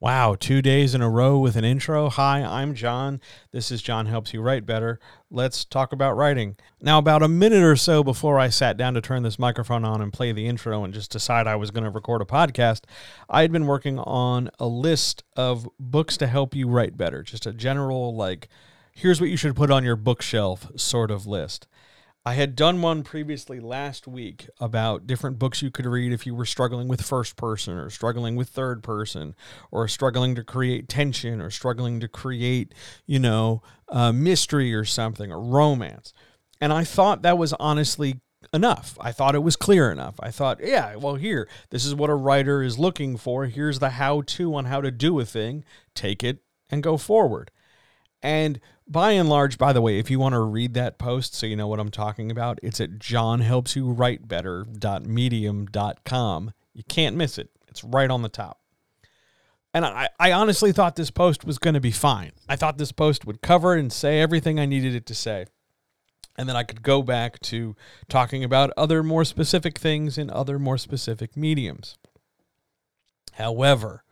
Wow, two days in a row with an intro. Hi, I'm John. This is John Helps You Write Better. Let's talk about writing. Now, about a minute or so before I sat down to turn this microphone on and play the intro and just decide I was going to record a podcast, I had been working on a list of books to help you write better. Just a general, like, here's what you should put on your bookshelf sort of list. I had done one previously last week about different books you could read if you were struggling with first person or struggling with third person or struggling to create tension or struggling to create, you know, mystery or something or romance. And I thought that was honestly enough. I thought it was clear enough. I thought, yeah, well, here, this is what a writer is looking for. Here's the how to on how to do a thing. Take it and go forward. And by and large, by the way, if you want to read that post so you know what I'm talking about, it's at johnhelpsyouwritebetter.medium.com. You can't miss it. It's right on the top. And I, I honestly thought this post was going to be fine. I thought this post would cover and say everything I needed it to say. And then I could go back to talking about other more specific things in other more specific mediums. However,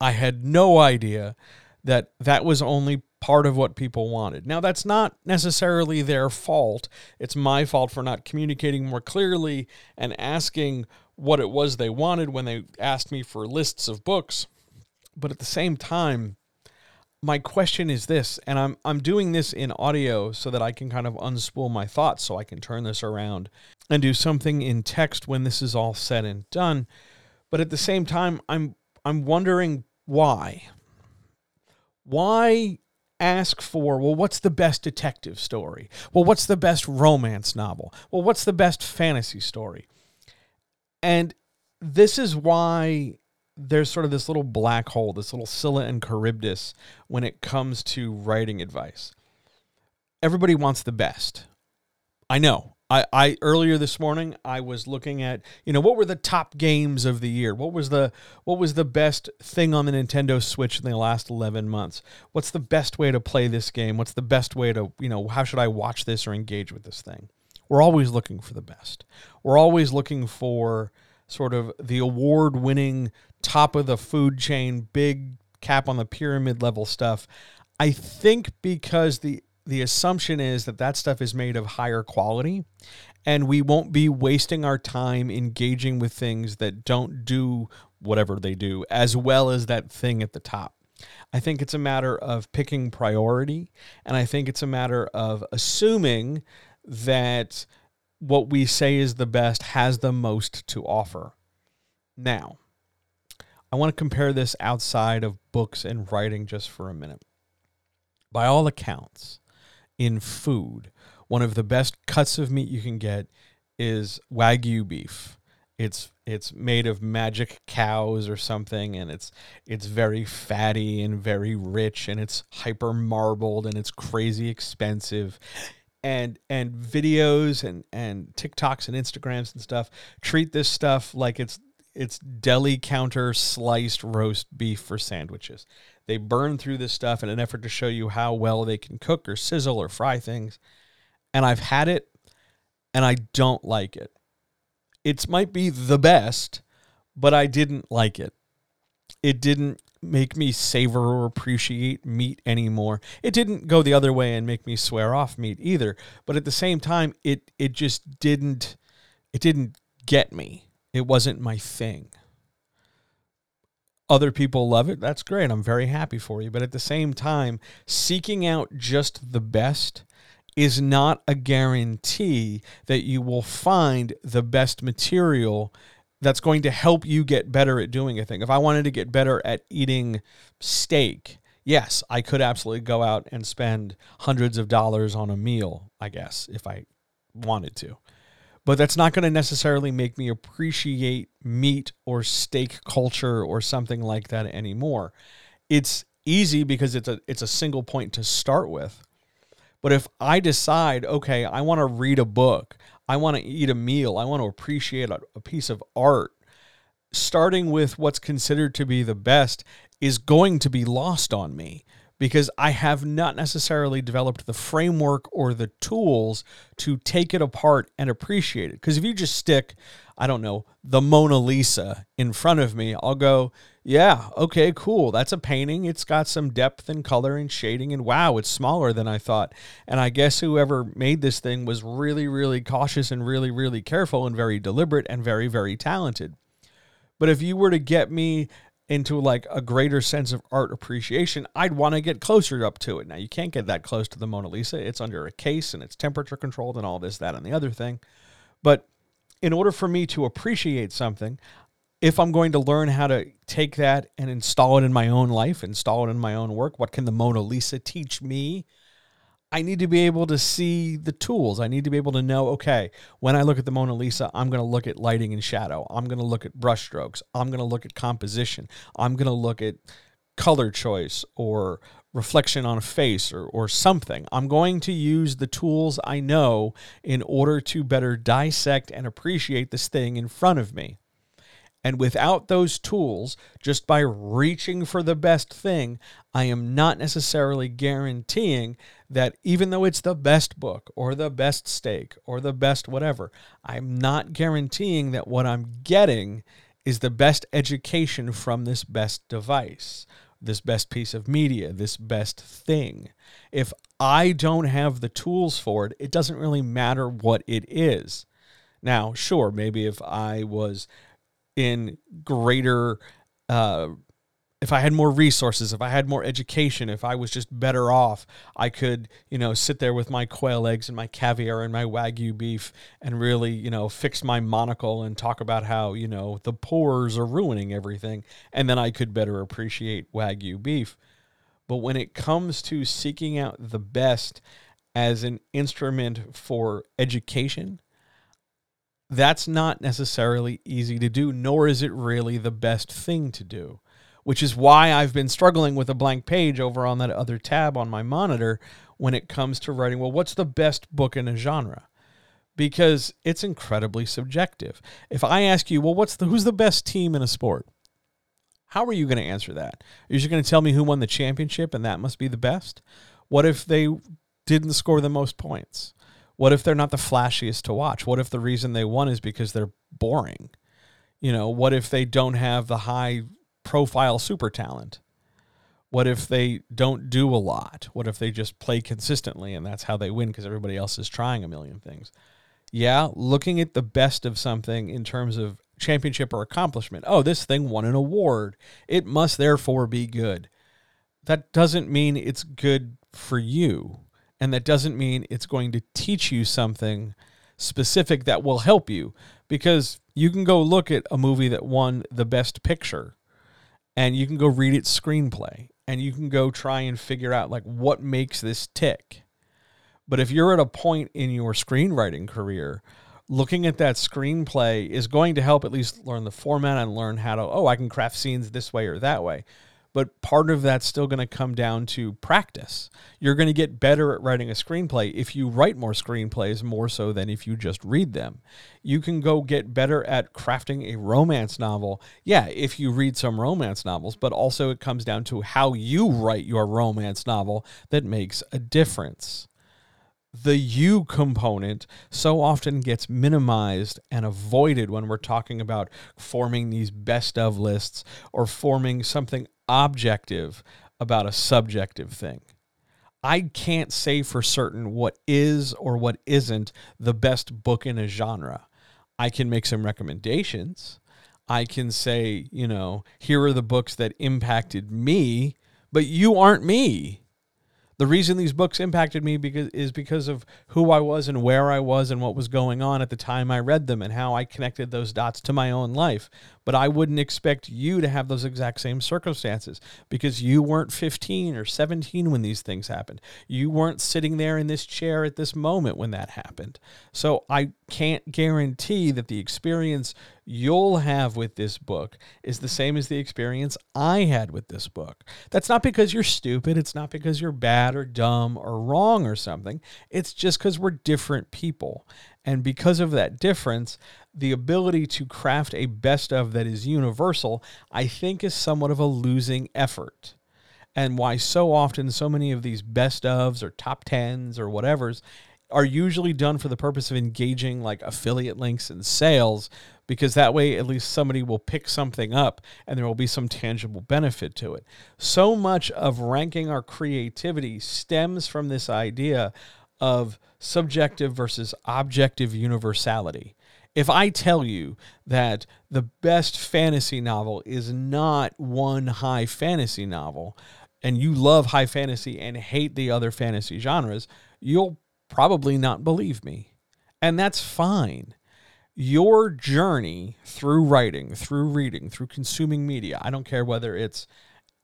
I had no idea that that was only part of what people wanted. Now, that's not necessarily their fault. It's my fault for not communicating more clearly and asking what it was they wanted when they asked me for lists of books. But at the same time, my question is this, and I'm I'm doing this in audio so that I can kind of unspool my thoughts so I can turn this around and do something in text when this is all said and done. But at the same time, I'm I'm wondering why. Why ask for, well, what's the best detective story? Well, what's the best romance novel? Well, what's the best fantasy story? And this is why there's sort of this little black hole, this little Scylla and Charybdis when it comes to writing advice. Everybody wants the best. I know. I, I earlier this morning I was looking at you know what were the top games of the year? What was the what was the best thing on the Nintendo Switch in the last 11 months? What's the best way to play this game? What's the best way to you know how should I watch this or engage with this thing? We're always looking for the best. We're always looking for sort of the award winning top of the food chain big cap on the pyramid level stuff. I think because the the assumption is that that stuff is made of higher quality and we won't be wasting our time engaging with things that don't do whatever they do as well as that thing at the top. I think it's a matter of picking priority and I think it's a matter of assuming that what we say is the best has the most to offer. Now, I want to compare this outside of books and writing just for a minute. By all accounts, in food. One of the best cuts of meat you can get is wagyu beef. It's it's made of magic cows or something and it's it's very fatty and very rich and it's hyper marbled and it's crazy expensive and and videos and and TikToks and Instagrams and stuff treat this stuff like it's it's deli counter sliced roast beef for sandwiches. They burn through this stuff in an effort to show you how well they can cook or sizzle or fry things. And I've had it and I don't like it. It might be the best, but I didn't like it. It didn't make me savor or appreciate meat anymore. It didn't go the other way and make me swear off meat either, but at the same time it it just didn't it didn't get me. It wasn't my thing. Other people love it. That's great. I'm very happy for you. But at the same time, seeking out just the best is not a guarantee that you will find the best material that's going to help you get better at doing a thing. If I wanted to get better at eating steak, yes, I could absolutely go out and spend hundreds of dollars on a meal, I guess, if I wanted to but that's not going to necessarily make me appreciate meat or steak culture or something like that anymore. it's easy because it's a it's a single point to start with. But if I decide, okay, I want to read a book, I want to eat a meal, I want to appreciate a, a piece of art, starting with what's considered to be the best is going to be lost on me because I have not necessarily developed the framework or the tools to take it apart and appreciate it. Because if you just stick, I don't know, the Mona Lisa in front of me, I'll go, yeah, okay, cool. That's a painting. It's got some depth and color and shading, and wow, it's smaller than I thought. And I guess whoever made this thing was really, really cautious and really, really careful and very deliberate and very, very talented. But if you were to get me into like a greater sense of art appreciation, I'd want to get closer up to it. Now, you can't get that close to the Mona Lisa. It's under a case and it's temperature controlled and all this, that, and the other thing. But in order for me to appreciate something, if I'm going to learn how to take that and install it in my own life, install it in my own work, what can the Mona Lisa teach me? I need to be able to see the tools. I need to be able to know, okay, when I look at the Mona Lisa, I'm going to look at lighting and shadow. I'm going to look at brushstrokes. I'm going to look at composition. I'm going to look at color choice or reflection on a face or, or something. I'm going to use the tools I know in order to better dissect and appreciate this thing in front of me. And without those tools, just by reaching for the best thing, I am not necessarily guaranteeing that even though it's the best book or the best steak or the best whatever, I'm not guaranteeing that what I'm getting is the best education from this best device, this best piece of media, this best thing. If I don't have the tools for it, it doesn't really matter what it is. Now, sure, maybe if I was in greater uh, if I had more resources, if I had more education, if I was just better off, I could, you know, sit there with my quail eggs and my caviar and my wagyu beef and really, you know, fix my monocle and talk about how, you know, the pores are ruining everything. And then I could better appreciate wagyu beef. But when it comes to seeking out the best as an instrument for education, that's not necessarily easy to do, nor is it really the best thing to do, which is why I've been struggling with a blank page over on that other tab on my monitor when it comes to writing, well, what's the best book in a genre? Because it's incredibly subjective. If I ask you, well, what's the who's the best team in a sport? How are you going to answer that? Are you just going to tell me who won the championship and that must be the best? What if they didn't score the most points? What if they're not the flashiest to watch? What if the reason they won is because they're boring? You know, what if they don't have the high profile super talent? What if they don't do a lot? What if they just play consistently and that's how they win because everybody else is trying a million things? Yeah, looking at the best of something in terms of championship or accomplishment. Oh, this thing won an award. It must therefore be good. That doesn't mean it's good for you. And that doesn't mean it's going to teach you something specific that will help you because you can go look at a movie that won the best picture and you can go read its screenplay and you can go try and figure out like what makes this tick. But if you're at a point in your screenwriting career, looking at that screenplay is going to help at least learn the format and learn how to, oh, I can craft scenes this way or that way but part of that's still going to come down to practice. You're going to get better at writing a screenplay if you write more screenplays more so than if you just read them. You can go get better at crafting a romance novel. Yeah, if you read some romance novels, but also it comes down to how you write your romance novel that makes a difference the you component so often gets minimized and avoided when we're talking about forming these best of lists or forming something objective about a subjective thing. I can't say for certain what is or what isn't the best book in a genre. I can make some recommendations. I can say, you know, here are the books that impacted me, but you aren't me the reason these books impacted me because is because of who I was and where I was and what was going on at the time I read them and how I connected those dots to my own life. But I wouldn't expect you to have those exact same circumstances because you weren't 15 or 17 when these things happened. You weren't sitting there in this chair at this moment when that happened. So I can't guarantee that the experience you'll have with this book is the same as the experience I had with this book. That's not because you're stupid. It's not because you're bad or dumb or wrong or something. It's just because we're different people. And because of that difference, the ability to craft a best of that is universal, I think, is somewhat of a losing effort. And why so often so many of these best ofs or top tens or whatever's are usually done for the purpose of engaging like affiliate links and sales because that way at least somebody will pick something up and there will be some tangible benefit to it. So much of ranking our creativity stems from this idea of subjective versus objective universality. If I tell you that the best fantasy novel is not one high fantasy novel, and you love high fantasy and hate the other fantasy genres, you'll probably not believe me. And that's fine. Your journey through writing, through reading, through consuming media, I don't care whether it's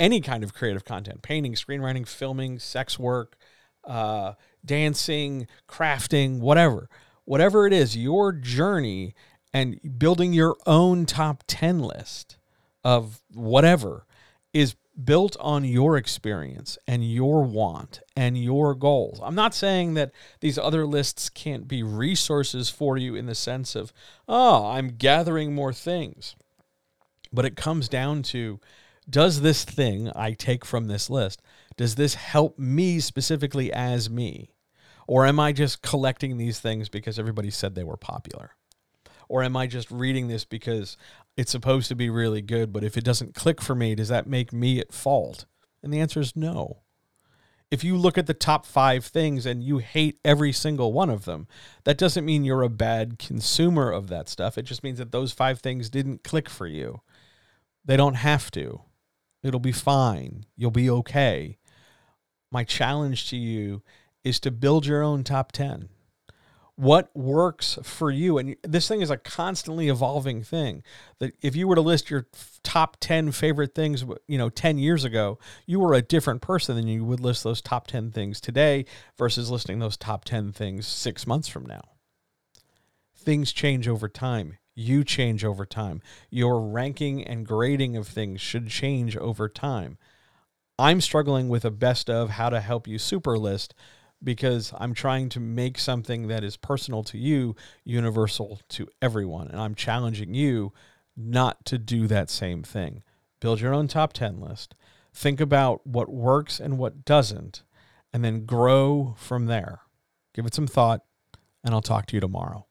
any kind of creative content painting, screenwriting, filming, sex work, uh, dancing, crafting, whatever. Whatever it is, your journey and building your own top 10 list of whatever is built on your experience and your want and your goals. I'm not saying that these other lists can't be resources for you in the sense of, oh, I'm gathering more things. But it comes down to does this thing I take from this list, does this help me specifically as me? Or am I just collecting these things because everybody said they were popular? Or am I just reading this because it's supposed to be really good, but if it doesn't click for me, does that make me at fault? And the answer is no. If you look at the top five things and you hate every single one of them, that doesn't mean you're a bad consumer of that stuff. It just means that those five things didn't click for you. They don't have to. It'll be fine. You'll be okay. My challenge to you is to build your own top 10 what works for you. And this thing is a constantly evolving thing. That if you were to list your top 10 favorite things you know 10 years ago you were a different person than you would list those top 10 things today versus listing those top 10 things 6 months from now. Things change over time. You change over time. Your ranking and grading of things should change over time. I'm struggling with a best of how to help you super list because I'm trying to make something that is personal to you universal to everyone. And I'm challenging you not to do that same thing. Build your own top 10 list. Think about what works and what doesn't, and then grow from there. Give it some thought, and I'll talk to you tomorrow.